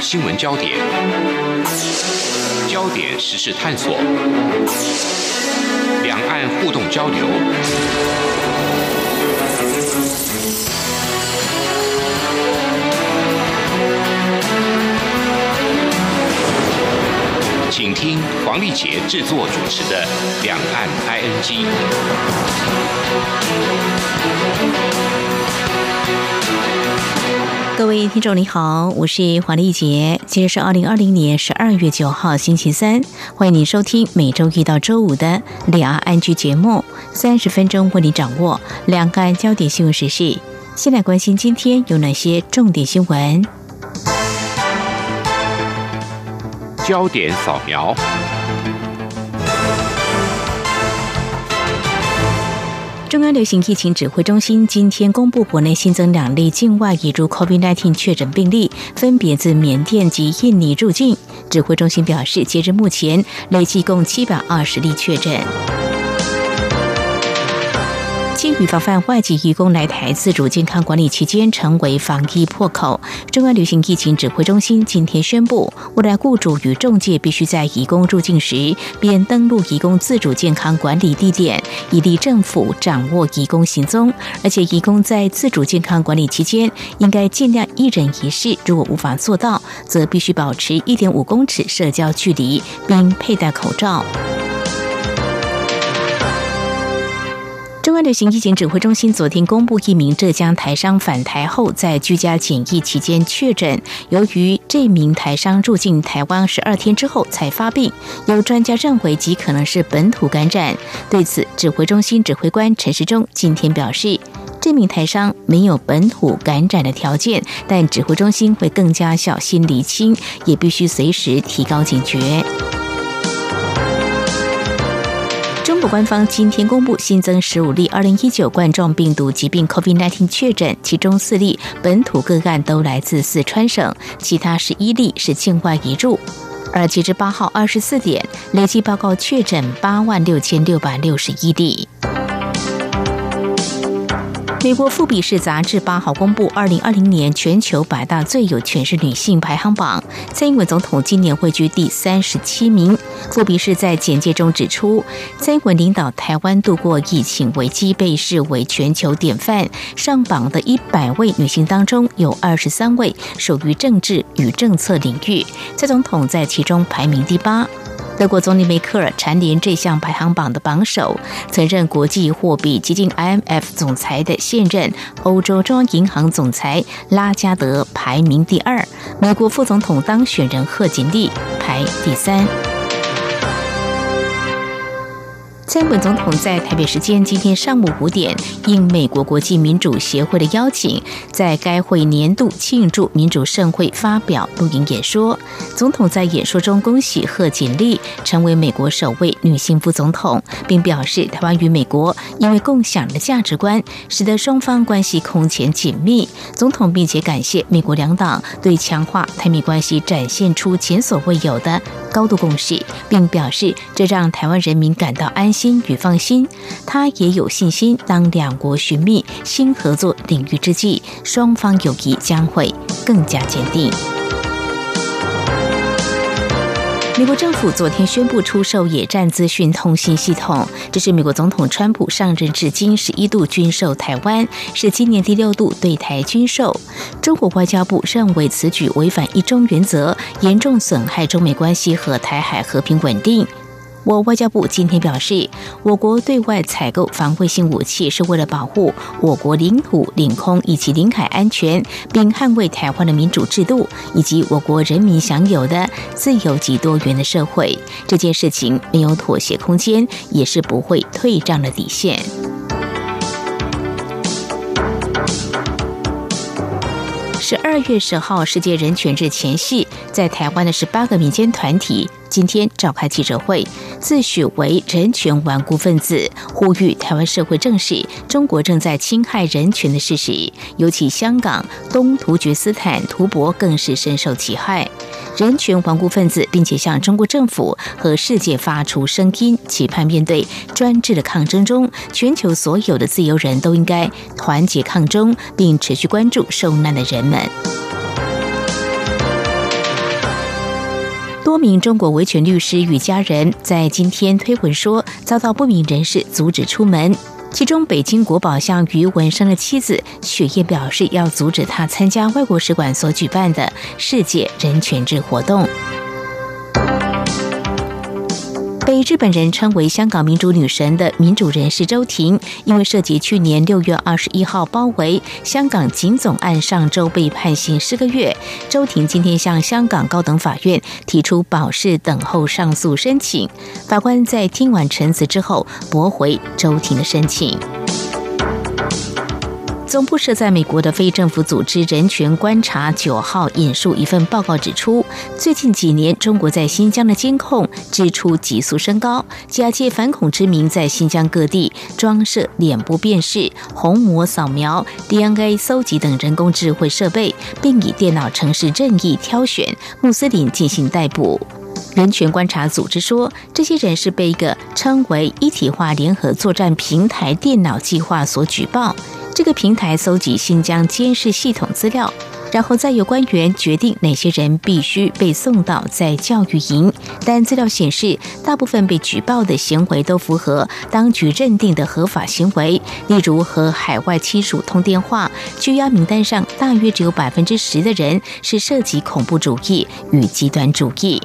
新闻焦点，焦点时事探索，两岸互动交流，请听黄丽杰制作主持的《两岸 ING》。各位听众你好，我是黄丽杰，今天是二零二零年十二月九号星期三，欢迎你收听每周一到周五的两岸安居节目，三十分钟为你掌握两岸焦点新闻时事。先来关心今天有哪些重点新闻？焦点扫描。中央流行疫情指挥中心今天公布，国内新增两例境外移入 COVID-19 确诊病例，分别自缅甸及印尼入境。指挥中心表示，截至目前，累计共七百二十例确诊。基于防范外籍移工来台自主健康管理期间成为防疫破口，中央流行疫情指挥中心今天宣布，未来雇主与中介必须在移工入境时便登录移工自主健康管理地点，以利政府掌握移工行踪。而且，移工在自主健康管理期间应该尽量一人一室，如果无法做到，则必须保持一点五公尺社交距离，并佩戴口罩。中央流行疫情指挥中心昨天公布，一名浙江台商返台后在居家检疫期间确诊。由于这名台商入境台湾十二天之后才发病，有专家认为极可能是本土感染。对此，指挥中心指挥官陈时中今天表示，这名台商没有本土感染的条件，但指挥中心会更加小心厘清，也必须随时提高警觉。官方今天公布新增十五例二零一九冠状病毒疾病 COVID-19 确诊，其中四例本土个案都来自四川省，其他十一例是境外移入。而截至八号二十四点，累计报告确诊八万六千六百六十一例。美国《富比士》杂志八号公布二零二零年全球百大最有权势女性排行榜，蔡英文总统今年位居第三十七名。富比士在简介中指出，蔡英文领导台湾度过疫情危机，被视为全球典范。上榜的一百位女性当中，有二十三位属于政治与政策领域，蔡总统在其中排名第八。德国总理梅克尔蝉联这项排行榜的榜首，曾任国际货币基金 IMF 总裁的现任欧洲中央银行总裁拉加德排名第二，美国副总统当选人贺锦丽排第三。蔡英文总统在台北时间今天上午五点，应美国国际民主协会的邀请，在该会年度庆祝民主盛会发表录音演说。总统在演说中恭喜贺锦丽成为美国首位女性副总统，并表示台湾与美国因为共享的价值观，使得双方关系空前紧密。总统并且感谢美国两党对强化台美关系展现出前所未有的高度共识，并表示这让台湾人民感到安心与放心。他也有信心，当两国寻觅新合作领域之际，双方友谊将会更加坚定。美国政府昨天宣布出售野战资讯通信系统，这是美国总统川普上任至今十一度军售台湾，是今年第六度对台军售。中国外交部认为此举违反一中原则，严重损害中美关系和台海和平稳定。我外交部今天表示，我国对外采购防卫性武器是为了保护我国领土、领空以及领海安全，并捍卫台湾的民主制度以及我国人民享有的自由及多元的社会。这件事情没有妥协空间，也是不会退让的底线。二月十号，世界人权日前夕，在台湾的十八个民间团体。今天召开记者会，自诩为人权顽固分子，呼吁台湾社会正视中国正在侵害人权的事实。尤其香港、东突厥斯坦、图伯更是深受其害。人权顽固分子，并且向中国政府和世界发出声音，期盼面对专制的抗争中，全球所有的自由人都应该团结抗争，并持续关注受难的人们。多名中国维权律师与家人在今天推文说，遭到不明人士阻止出门。其中，北京国宝像于文生的妻子雪夜表示，要阻止他参加外国使馆所举办的世界人权日活动。被日本人称为“香港民主女神”的民主人士周婷，因为涉及去年六月二十一号包围香港警总案，上周被判刑十个月。周婷今天向香港高等法院提出保释等候上诉申请，法官在听完陈词之后驳回周婷的申请。总部设在美国的非政府组织人权观察九号引述一份报告指出，最近几年中国在新疆的监控支出急速升高，假借反恐之名，在新疆各地装设脸部辨识、虹膜扫描、DNA 搜集等人工智慧设备，并以电脑程式任意挑选穆斯林进行逮捕。人权观察组织说，这些人是被一个称为“一体化联合作战平台”电脑计划所举报。这个平台搜集新疆监视系统资料，然后再由官员决定哪些人必须被送到在教育营。但资料显示，大部分被举报的行为都符合当局认定的合法行为，例如和海外亲属通电话。拘押名单上大约只有百分之十的人是涉及恐怖主义与极端主义。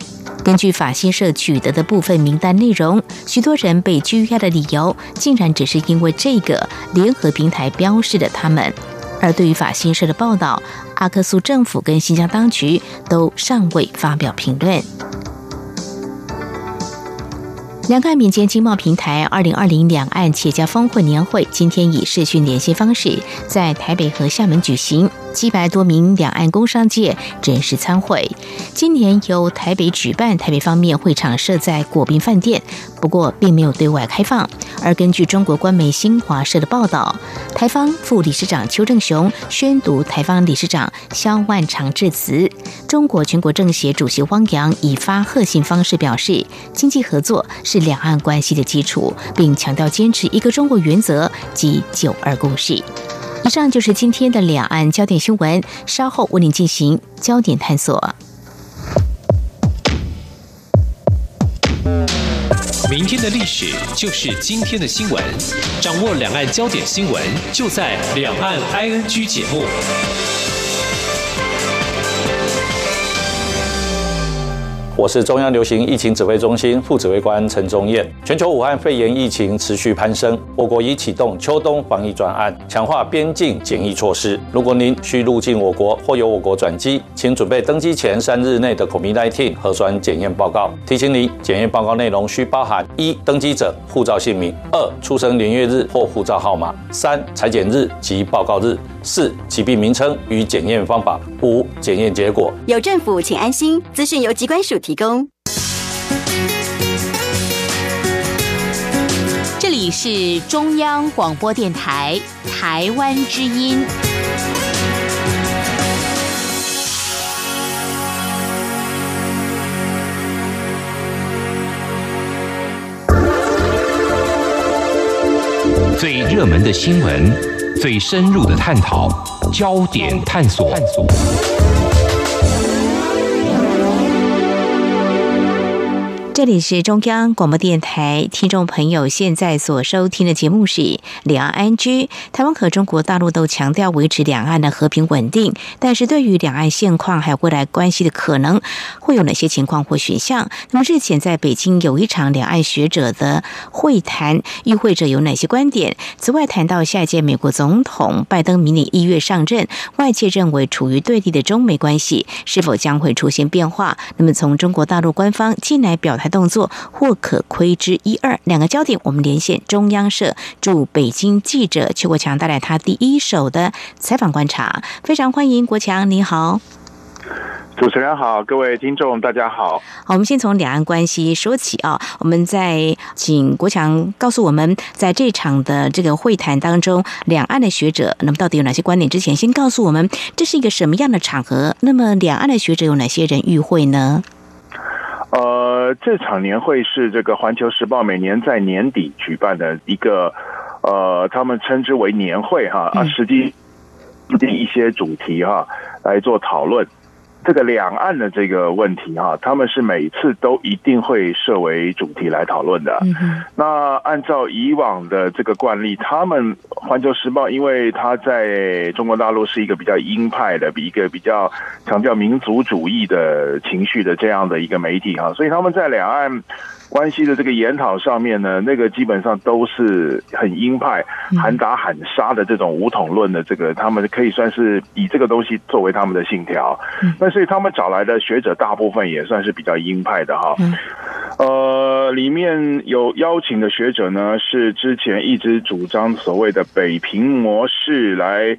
根据法新社取得的部分名单内容，许多人被拘押的理由竟然只是因为这个联合平台标示了他们。而对于法新社的报道，阿克苏政府跟新疆当局都尚未发表评论。两岸民间经贸平台二零二零两岸企业家峰会年会今天以视讯连线方式在台北和厦门举行。七百多名两岸工商界人士参会。今年由台北举办，台北方面会场设在国宾饭店，不过并没有对外开放。而根据中国官媒新华社的报道，台方副理事长邱正雄宣读台方理事长萧万长致辞。中国全国政协主席汪洋以发贺信方式表示，经济合作是两岸关系的基础，并强调坚持一个中国原则及九二共识。以上就是今天的两岸焦点新闻，稍后为您进行焦点探索。明天的历史就是今天的新闻，掌握两岸焦点新闻，就在《两岸 ING》节目。我是中央流行疫情指挥中心副指挥官陈宗彦。全球武汉肺炎疫情持续攀升，我国已启动秋冬防疫专案，强化边境检疫措施。如果您需入境我国或由我国转机，请准备登机前三日内的 COVID-19 核酸检验报告。提醒您，检验报告内容需包含：一、登机者护照姓名；二、出生年月日或护照号码；三、采检日及报告日；四、疾病名称与检验方法；五、检验结果。有政府，请安心。资讯由疾管署提供。这里是中央广播电台台湾之音。最热门的新闻，最深入的探讨，焦点探索。这里是中央广播电台，听众朋友现在所收听的节目是《两岸 ING》。台湾和中国大陆都强调维持两岸的和平稳定，但是对于两岸现况还有未来关系的可能会有哪些情况或选项？那么日前在北京有一场两岸学者的会谈，与会者有哪些观点？此外，谈到下一届美国总统拜登明年一月上任，外界认为处于对立的中美关系是否将会出现变化？那么从中国大陆官方近来表态。动作或可窥之一二。两个焦点，我们连线中央社驻北京记者邱国强，带来他第一手的采访观察。非常欢迎国强，你好。主持人好，各位听众大家好。好，我们先从两岸关系说起啊。我们在请国强告诉我们，在这场的这个会谈当中，两岸的学者那么到底有哪些观点？之前先告诉我们，这是一个什么样的场合？那么两岸的学者有哪些人与会呢？呃，这场年会是这个《环球时报》每年在年底举办的一个，呃，他们称之为年会哈啊，实际定一些主题哈来做讨论。这个两岸的这个问题哈，他们是每次都一定会设为主题来讨论的。嗯、那按照以往的这个惯例，他们《环球时报》因为他在中国大陆是一个比较鹰派的，比一个比较强调民族主义的情绪的这样的一个媒体哈，所以他们在两岸。关系的这个研讨上面呢，那个基本上都是很鹰派、喊打喊杀的这种武统论的这个，他们可以算是以这个东西作为他们的信条。那所以他们找来的学者大部分也算是比较鹰派的哈。呃，里面有邀请的学者呢，是之前一直主张所谓的北平模式来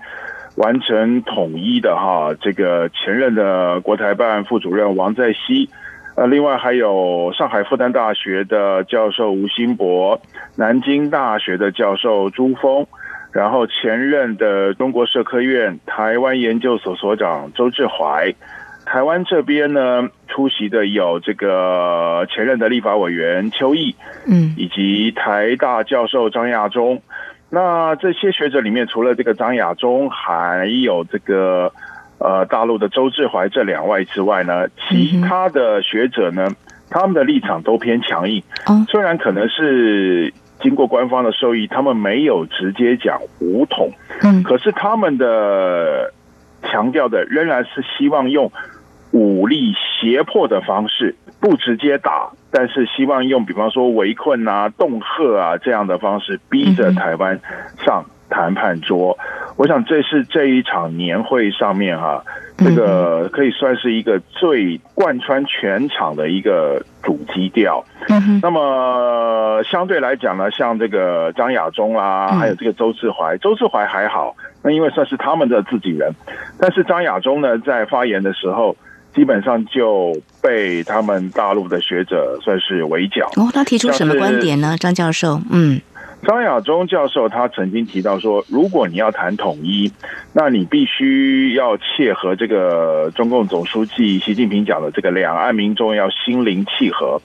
完成统一的哈，这个前任的国台办副主任王在希。呃，另外还有上海复旦大学的教授吴兴博，南京大学的教授朱峰，然后前任的中国社科院台湾研究所所长周志怀，台湾这边呢出席的有这个前任的立法委员邱毅，嗯，以及台大教授张亚中。那这些学者里面，除了这个张亚中，还有这个。呃，大陆的周志怀这两位之外呢，其他的学者呢，他们的立场都偏强硬。虽然可能是经过官方的授意，他们没有直接讲武统，嗯，可是他们的强调的仍然是希望用武力胁迫的方式，不直接打，但是希望用比方说围困啊、恫吓啊这样的方式，逼着台湾上谈判桌。我想这是这一场年会上面哈，这个可以算是一个最贯穿全场的一个主基调。那么相对来讲呢，像这个张亚中啦，还有这个周志怀，周志怀还好，那因为算是他们的自己人。但是张亚中呢，在发言的时候，基本上就被他们大陆的学者算是围剿。哦，他提出什么观点呢？张教授，嗯。张亚中教授他曾经提到说，如果你要谈统一，那你必须要切合这个中共总书记习近平讲的这个两岸民众要心灵契合。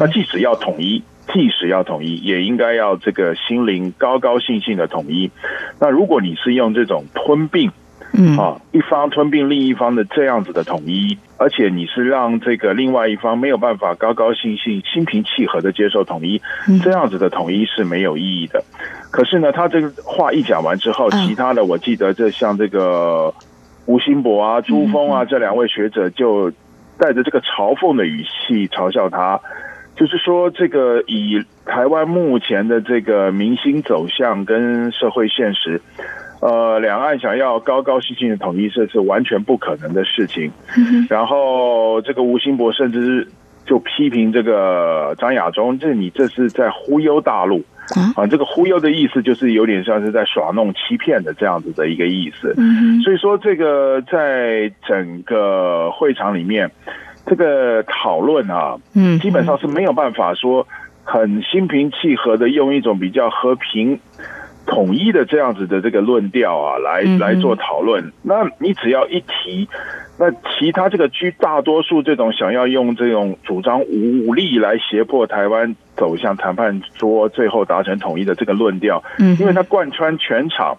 那即使要统一，即使要统一，也应该要这个心灵高高兴兴的统一。那如果你是用这种吞并。嗯啊，一方吞并另一方的这样子的统一，而且你是让这个另外一方没有办法高高兴兴、心平气和的接受统一，这样子的统一是没有意义的。可是呢，他这个话一讲完之后，其他的我记得，这像这个吴兴博啊、朱峰啊这两位学者就带着这个嘲讽的语气嘲笑他，就是说这个以台湾目前的这个民心走向跟社会现实。呃，两岸想要高高兴兴的统一，这是完全不可能的事情。然后，这个吴新博甚至就批评这个张亚中，这你这是在忽悠大陆啊！这个忽悠的意思就是有点像是在耍弄、欺骗的这样子的一个意思。所以说，这个在整个会场里面，这个讨论啊，嗯，基本上是没有办法说很心平气和的用一种比较和平。统一的这样子的这个论调啊，来来做讨论。那你只要一提，那其他这个居大多数这种想要用这种主张武力来胁迫台湾走向谈判桌，最后达成统一的这个论调，因为它贯穿全场，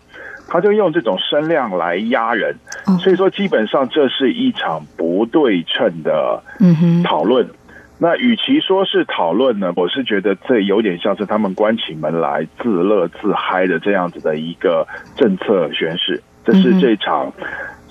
他就用这种声量来压人，所以说基本上这是一场不对称的讨论。那与其说是讨论呢，我是觉得这有点像是他们关起门来自乐自嗨的这样子的一个政策宣示，这是这场。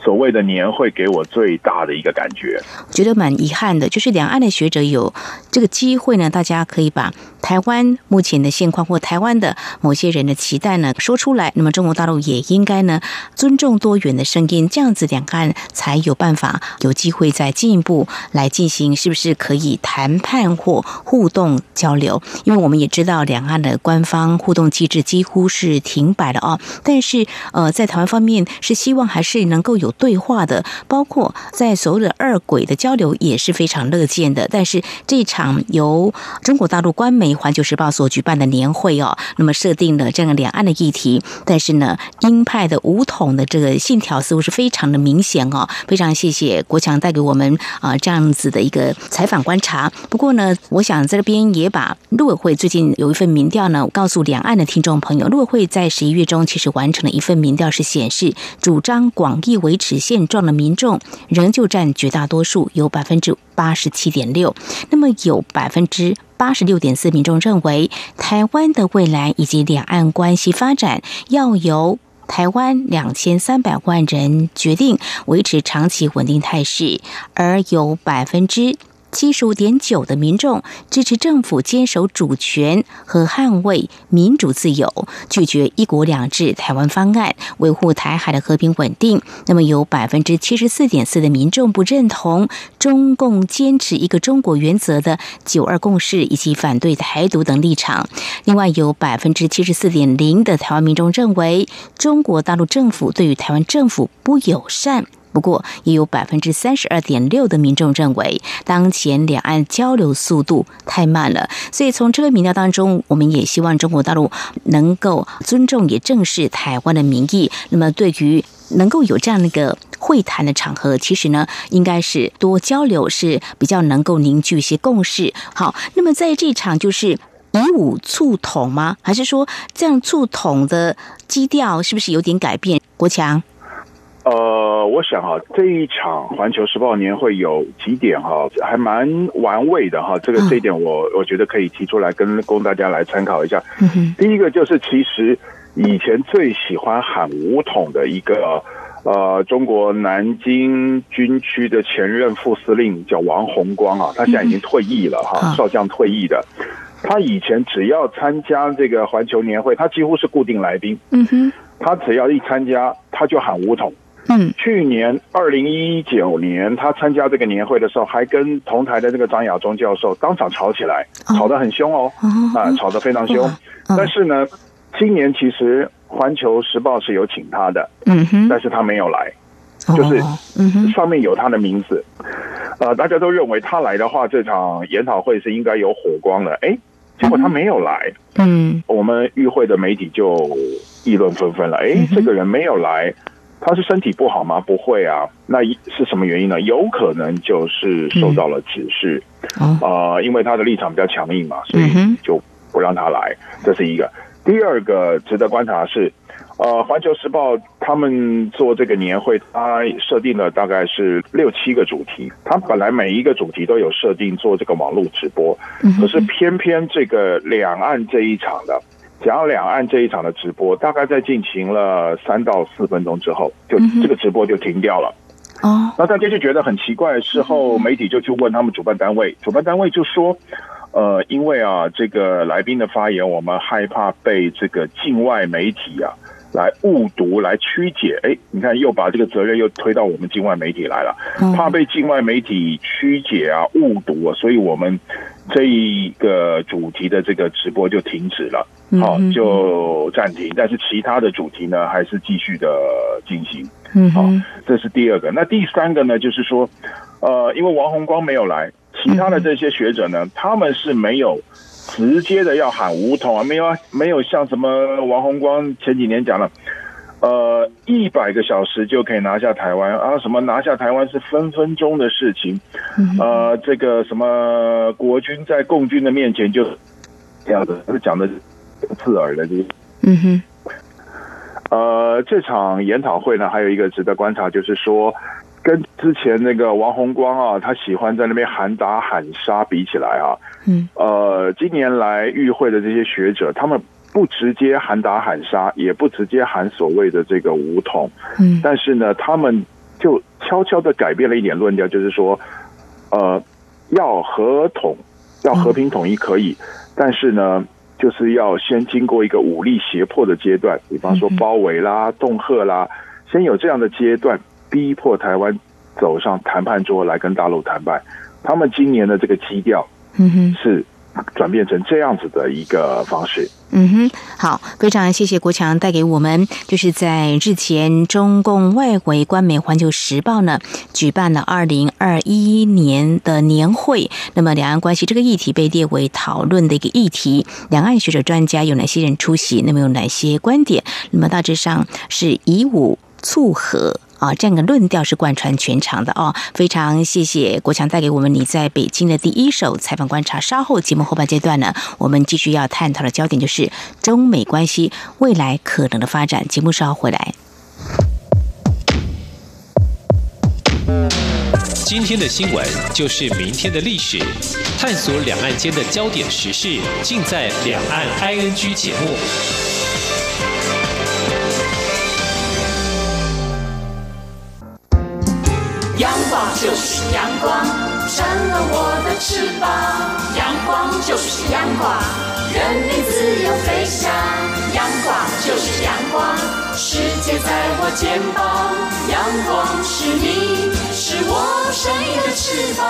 所谓的年会给我最大的一个感觉，觉得蛮遗憾的，就是两岸的学者有这个机会呢，大家可以把台湾目前的现况或台湾的某些人的期待呢说出来。那么中国大陆也应该呢尊重多元的声音，这样子两岸才有办法有机会再进一步来进行，是不是可以谈判或互动交流？因为我们也知道两岸的官方互动机制几乎是停摆了啊，但是呃，在台湾方面是希望还是能够有。对话的，包括在所谓的二轨的交流也是非常乐见的。但是这场由中国大陆官媒《环球时报》所举办的年会哦，那么设定了这样两岸的议题，但是呢，鹰派的武统的这个信条似乎是非常的明显哦。非常谢谢国强带给我们啊这样子的一个采访观察。不过呢，我想在这边也把陆委会最近有一份民调呢，告诉两岸的听众朋友，陆委会在十一月中其实完成了一份民调，是显示主张广义为持现状的民众仍旧占绝大多数，有百分之八十七点六。那么有百分之八十六点四民众认为，台湾的未来以及两岸关系发展要由台湾两千三百万人决定维持长期稳定态势，而有百分之七十五点九的民众支持政府坚守主权和捍卫民主自由，拒绝一国两制台湾方案，维护台海的和平稳定。那么有百分之七十四点四的民众不认同中共坚持一个中国原则的九二共识，以及反对台独等立场。另外有百分之七十四点零的台湾民众认为中国大陆政府对于台湾政府不友善。不过，也有百分之三十二点六的民众认为，当前两岸交流速度太慢了。所以，从这个民调当中，我们也希望中国大陆能够尊重也正视台湾的民意。那么，对于能够有这样的一个会谈的场合，其实呢，应该是多交流，是比较能够凝聚一些共识。好，那么在这场就是以武促统吗？还是说这样促统的基调是不是有点改变？国强。呃，我想哈，这一场环球时报年会有几点哈，还蛮玩味的哈。这个这一点我我觉得可以提出来跟供大家来参考一下。第一个就是，其实以前最喜欢喊武统的一个呃，中国南京军区的前任副司令叫王洪光啊，他现在已经退役了哈，少将退役的。他以前只要参加这个环球年会，他几乎是固定来宾。嗯哼，他只要一参加，他就喊武统。嗯，去年二零一九年，他参加这个年会的时候，还跟同台的这个张亚中教授当场吵起来，吵得很凶哦，啊，吵得非常凶。但是呢，今年其实《环球时报》是有请他的，嗯哼，但是他没有来，就是上面有他的名字，呃，大家都认为他来的话，这场研讨会是应该有火光的，哎，结果他没有来，嗯，我们与会的媒体就议论纷纷了，哎，这个人没有来。他是身体不好吗？不会啊，那是什么原因呢？有可能就是受到了指示，啊、嗯呃，因为他的立场比较强硬嘛，所以就不让他来，这是一个。第二个值得观察的是，呃，《环球时报》他们做这个年会，他设定了大概是六七个主题，他本来每一个主题都有设定做这个网络直播，可是偏偏这个两岸这一场的。讲两岸这一场的直播，大概在进行了三到四分钟之后，就这个直播就停掉了。哦，那大家就觉得很奇怪。事后媒体就去问他们主办单位，主办单位就说：“呃，因为啊，这个来宾的发言，我们害怕被这个境外媒体啊来误读、来曲解。哎，你看，又把这个责任又推到我们境外媒体来了，怕被境外媒体曲解啊、误读啊，所以我们这一个主题的这个直播就停止了。”好，就暂停，但是其他的主题呢，还是继续的进行。嗯，好，这是第二个。那第三个呢，就是说，呃，因为王洪光没有来，其他的这些学者呢，他们是没有直接的要喊武统啊，没有没有像什么王洪光前几年讲了，呃，一百个小时就可以拿下台湾啊，什么拿下台湾是分分钟的事情，呃，这个什么国军在共军的面前就这样子，讲的。刺耳的，嗯哼，呃，这场研讨会呢，还有一个值得观察，就是说，跟之前那个王洪光啊，他喜欢在那边喊打喊杀比起来啊，嗯，呃，今年来与会的这些学者，他们不直接喊打喊杀，也不直接喊所谓的这个武统，嗯，但是呢，他们就悄悄的改变了一点论调，就是说，呃，要和统，要和平统一可以，但是呢。就是要先经过一个武力胁迫的阶段，比方说包围啦、恫吓啦，先有这样的阶段，逼迫台湾走上谈判桌来跟大陆谈判。他们今年的这个基调，嗯哼，是。转变成这样子的一个方式。嗯哼，好，非常谢谢国强带给我们，就是在日前中共外围官媒《环球时报》呢举办了二零二一年的年会，那么两岸关系这个议题被列为讨论的一个议题，两岸学者专家有哪些人出席？那么有哪些观点？那么大致上是以武促和。啊，这样的论调是贯穿全场的哦。非常谢谢国强带给我们你在北京的第一手采访观察。稍后节目后半阶段呢，我们继续要探讨的焦点就是中美关系未来可能的发展。节目稍后回来。今天的新闻就是明天的历史，探索两岸间的焦点时事，尽在《两岸 ING》节目。阳光就是阳光，成了我的翅膀。阳光就是阳光，任你自由飞翔。阳光就是阳光，世界在我肩膀。阳光是你，是我生命的翅膀。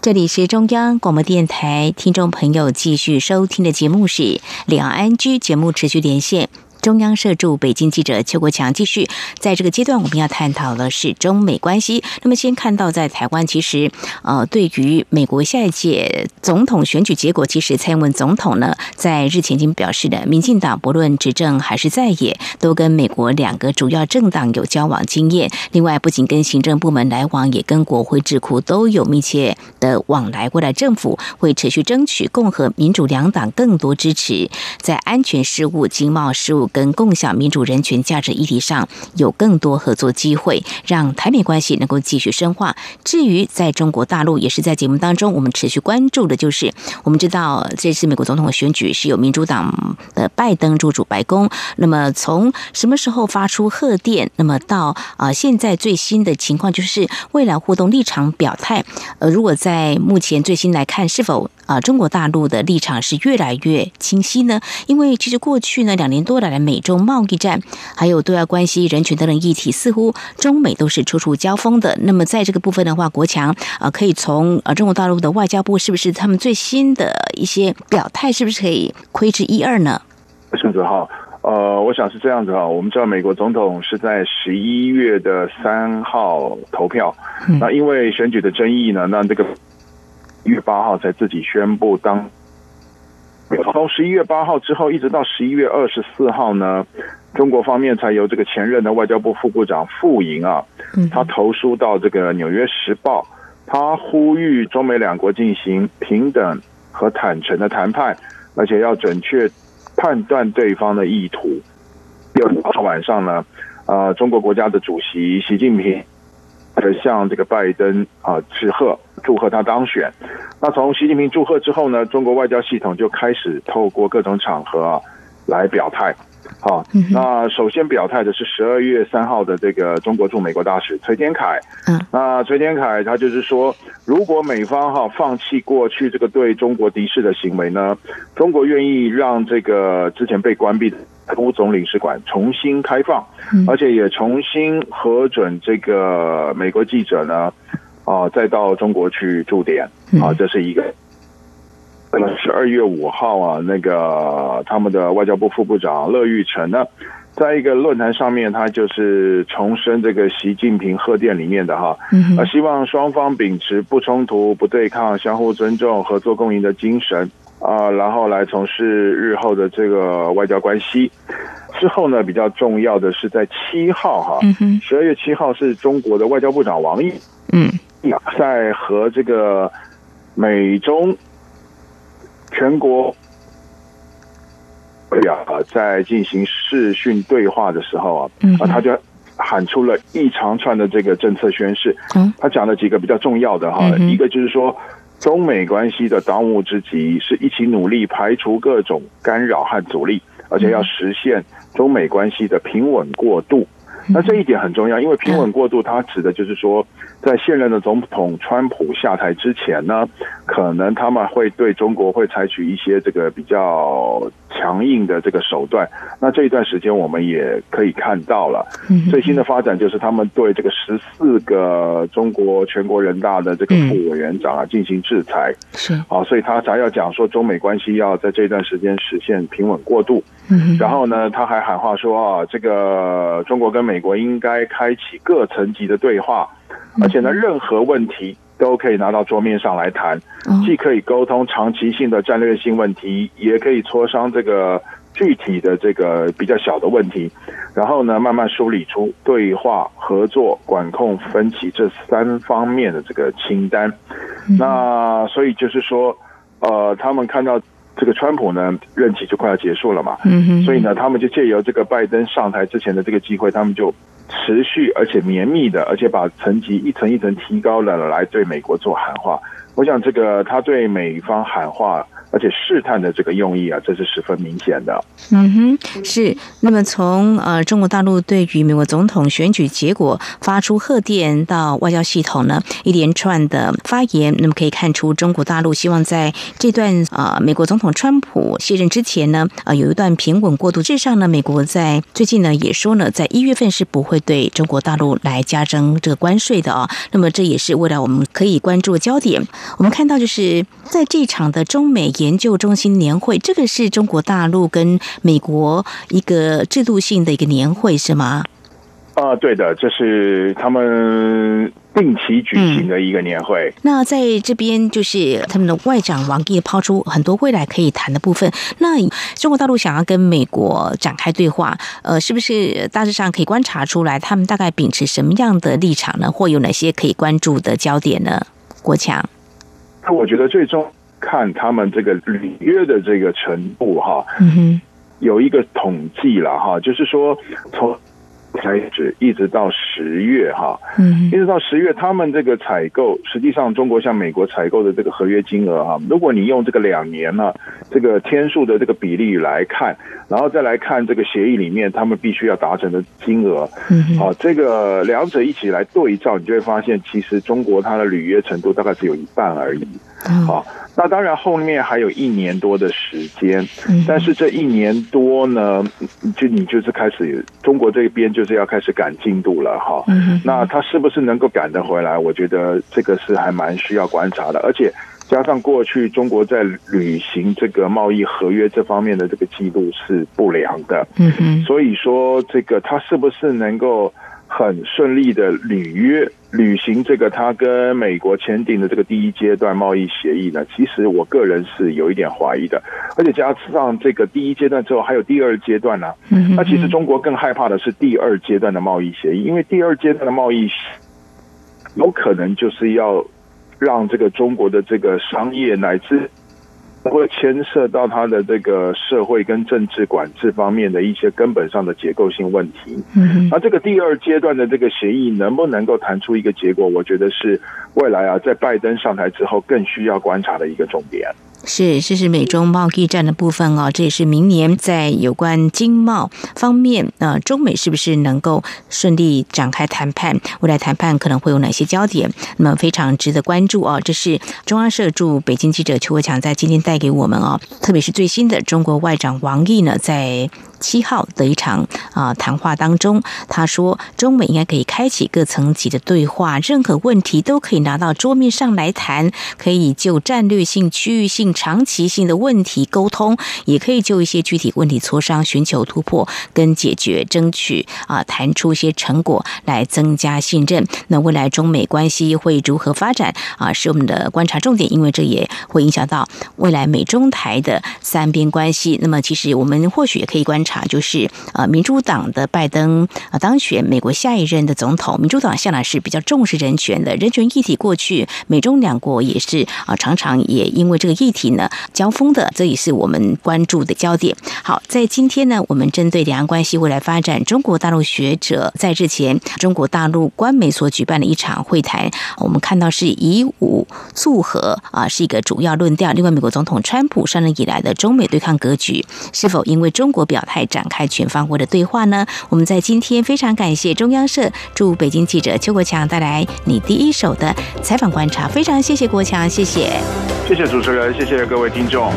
这里是中央广播电台，听众朋友继续收听的节目是《两岸居》节目，持续连线。中央社驻北京记者邱国强继续在这个阶段，我们要探讨的是中美关系。那么，先看到在台湾，其实呃，对于美国下一届总统选举结果，其实蔡英文总统呢，在日前已经表示了，民进党不论执政还是在野，都跟美国两个主要政党有交往经验。另外，不仅跟行政部门来往，也跟国会智库都有密切的往来。未来政府会持续争取共和民主两党更多支持，在安全事务、经贸事务。跟共享民主人权价值议题上有更多合作机会，让台美关系能够继续深化。至于在中国大陆，也是在节目当中我们持续关注的，就是我们知道这次美国总统的选举是由民主党的拜登入主白宫。那么从什么时候发出贺电？那么到啊现在最新的情况就是未来互动立场表态。呃，如果在目前最新来看，是否啊中国大陆的立场是越来越清晰呢？因为其实过去呢两年多来的。美中贸易战，还有对外关系、人权等等议题，似乎中美都是处处交锋的。那么，在这个部分的话，国强啊，可以从呃中国大陆的外交部是不是他们最新的一些表态，是不是可以窥知一二呢？顺子浩，呃，我想是这样子哈。我们知道美国总统是在十一月的三号投票，嗯、那因为选举的争议呢，那这个一月八号才自己宣布当。从十一月八号之后，一直到十一月二十四号呢，中国方面才由这个前任的外交部副部长傅莹啊，他投书到这个《纽约时报》，他呼吁中美两国进行平等和坦诚的谈判，而且要准确判断对方的意图。第二天晚上呢，呃，中国国家的主席习近平向这个拜登啊致贺。祝贺他当选。那从习近平祝贺之后呢，中国外交系统就开始透过各种场合啊来表态。好，那首先表态的是十二月三号的这个中国驻美国大使崔天凯。嗯，那崔天凯他就是说，如果美方哈放弃过去这个对中国敌视的行为呢，中国愿意让这个之前被关闭的乌总领事馆重新开放，而且也重新核准这个美国记者呢。啊，再到中国去驻点啊，这是一个。十二月五号啊，那个他们的外交部副部长乐玉成呢，在一个论坛上面，他就是重申这个习近平贺电里面的哈，啊，希望双方秉持不冲突、不对抗、相互尊重、合作共赢的精神啊，然后来从事日后的这个外交关系。之后呢，比较重要的是在七号哈，十二月七号是中国的外交部长王毅，嗯。在和这个美中全国代表在进行视讯对话的时候啊，啊，他就喊出了一长串的这个政策宣示。他讲了几个比较重要的哈，一个就是说，中美关系的当务之急是一起努力排除各种干扰和阻力，而且要实现中美关系的平稳过渡。那这一点很重要，因为平稳过渡，它指的就是说，在现任的总统川普下台之前呢，可能他们会对中国会采取一些这个比较强硬的这个手段。那这一段时间我们也可以看到了，最新的发展就是他们对这个十四个中国全国人大的这个副委员长啊进行制裁。是啊，所以他才要讲说中美关系要在这段时间实现平稳过渡。然后呢，他还喊话说啊，这个中国跟美国应该开启各层级的对话，而且呢，任何问题都可以拿到桌面上来谈，既可以沟通长期性的战略性问题，也可以磋商这个具体的这个比较小的问题，然后呢，慢慢梳理出对话、合作、管控分歧这三方面的这个清单。那所以就是说，呃，他们看到。这个川普呢任期就快要结束了嘛，嗯哼，所以呢，他们就借由这个拜登上台之前的这个机会，他们就持续而且绵密的，而且把层级一层一层提高了，来对美国做喊话。我想这个他对美方喊话。而且试探的这个用意啊，这是十分明显的。嗯哼，是。那么从呃中国大陆对于美国总统选举结果发出贺电到外交系统呢一连串的发言，那么可以看出中国大陆希望在这段呃美国总统川普卸任之前呢，呃有一段平稳过渡。事实上呢，美国在最近呢也说呢，在一月份是不会对中国大陆来加征这个关税的啊。那么这也是未来我们可以关注的焦点。我们看到就是在这场的中美。研究中心年会，这个是中国大陆跟美国一个制度性的一个年会，是吗？啊，对的，这是他们定期举行的一个年会。嗯、那在这边，就是他们的外长王毅抛出很多未来可以谈的部分。那中国大陆想要跟美国展开对话，呃，是不是大致上可以观察出来，他们大概秉持什么样的立场呢？或有哪些可以关注的焦点呢？国强，那我觉得最终。看他们这个履约的这个程度哈，有一个统计了哈，就是说从开始一直到十月哈，一直到十月，他们这个采购，实际上中国向美国采购的这个合约金额哈，如果你用这个两年呢这个天数的这个比例来看，然后再来看这个协议里面他们必须要达成的金额，啊，这个两者一起来对照，你就会发现，其实中国它的履约程度大概只有一半而已，啊。那当然，后面还有一年多的时间，但是这一年多呢，就你就是开始中国这边就是要开始赶进度了哈。那他是不是能够赶得回来？我觉得这个是还蛮需要观察的，而且加上过去中国在履行这个贸易合约这方面的这个记录是不良的，嗯，所以说这个他是不是能够？很顺利的履约履行这个他跟美国签订的这个第一阶段贸易协议呢，其实我个人是有一点怀疑的，而且加上这个第一阶段之后还有第二阶段呢，那其实中国更害怕的是第二阶段的贸易协议，因为第二阶段的贸易有可能就是要让这个中国的这个商业乃至。会牵涉到他的这个社会跟政治管制方面的一些根本上的结构性问题。嗯，那这个第二阶段的这个协议能不能够谈出一个结果？我觉得是未来啊，在拜登上台之后更需要观察的一个重点。是，这是美中贸易战的部分哦。这也是明年在有关经贸方面，呃，中美是不是能够顺利展开谈判？未来谈判可能会有哪些焦点？那么非常值得关注哦。这是中央社驻北京记者邱国强在今天带给我们哦，特别是最新的中国外长王毅呢，在。七号的一场啊谈话当中，他说中美应该可以开启各层级的对话，任何问题都可以拿到桌面上来谈，可以就战略性、区域性、长期性的问题沟通，也可以就一些具体问题磋商，寻求突破跟解决，争取啊谈出一些成果来增加信任。那未来中美关系会如何发展啊？是我们的观察重点，因为这也会影响到未来美中台的三边关系。那么，其实我们或许也可以观察。就是呃，民主党的拜登啊当选美国下一任的总统，民主党向来是比较重视人权的，人权议题过去美中两国也是啊常常也因为这个议题呢交锋的，这也是我们关注的焦点。好，在今天呢，我们针对两岸关系未来发展，中国大陆学者在日前中国大陆官媒所举办的一场会谈，我们看到是以武促和啊是一个主要论调。另外，美国总统川普上任以来的中美对抗格局，是否因为中国表态？展开全方位的对话呢？我们在今天非常感谢中央社驻北京记者邱国强带来你第一手的采访观察，非常谢谢国强，谢谢，谢谢主持人，谢谢各位听众。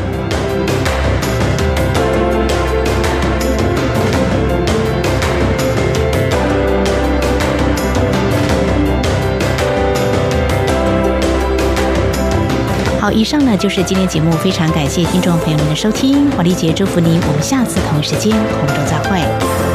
好，以上呢就是今天节目，非常感谢听众朋友们的收听，华丽姐祝福您，我们下次同一时间空中再会。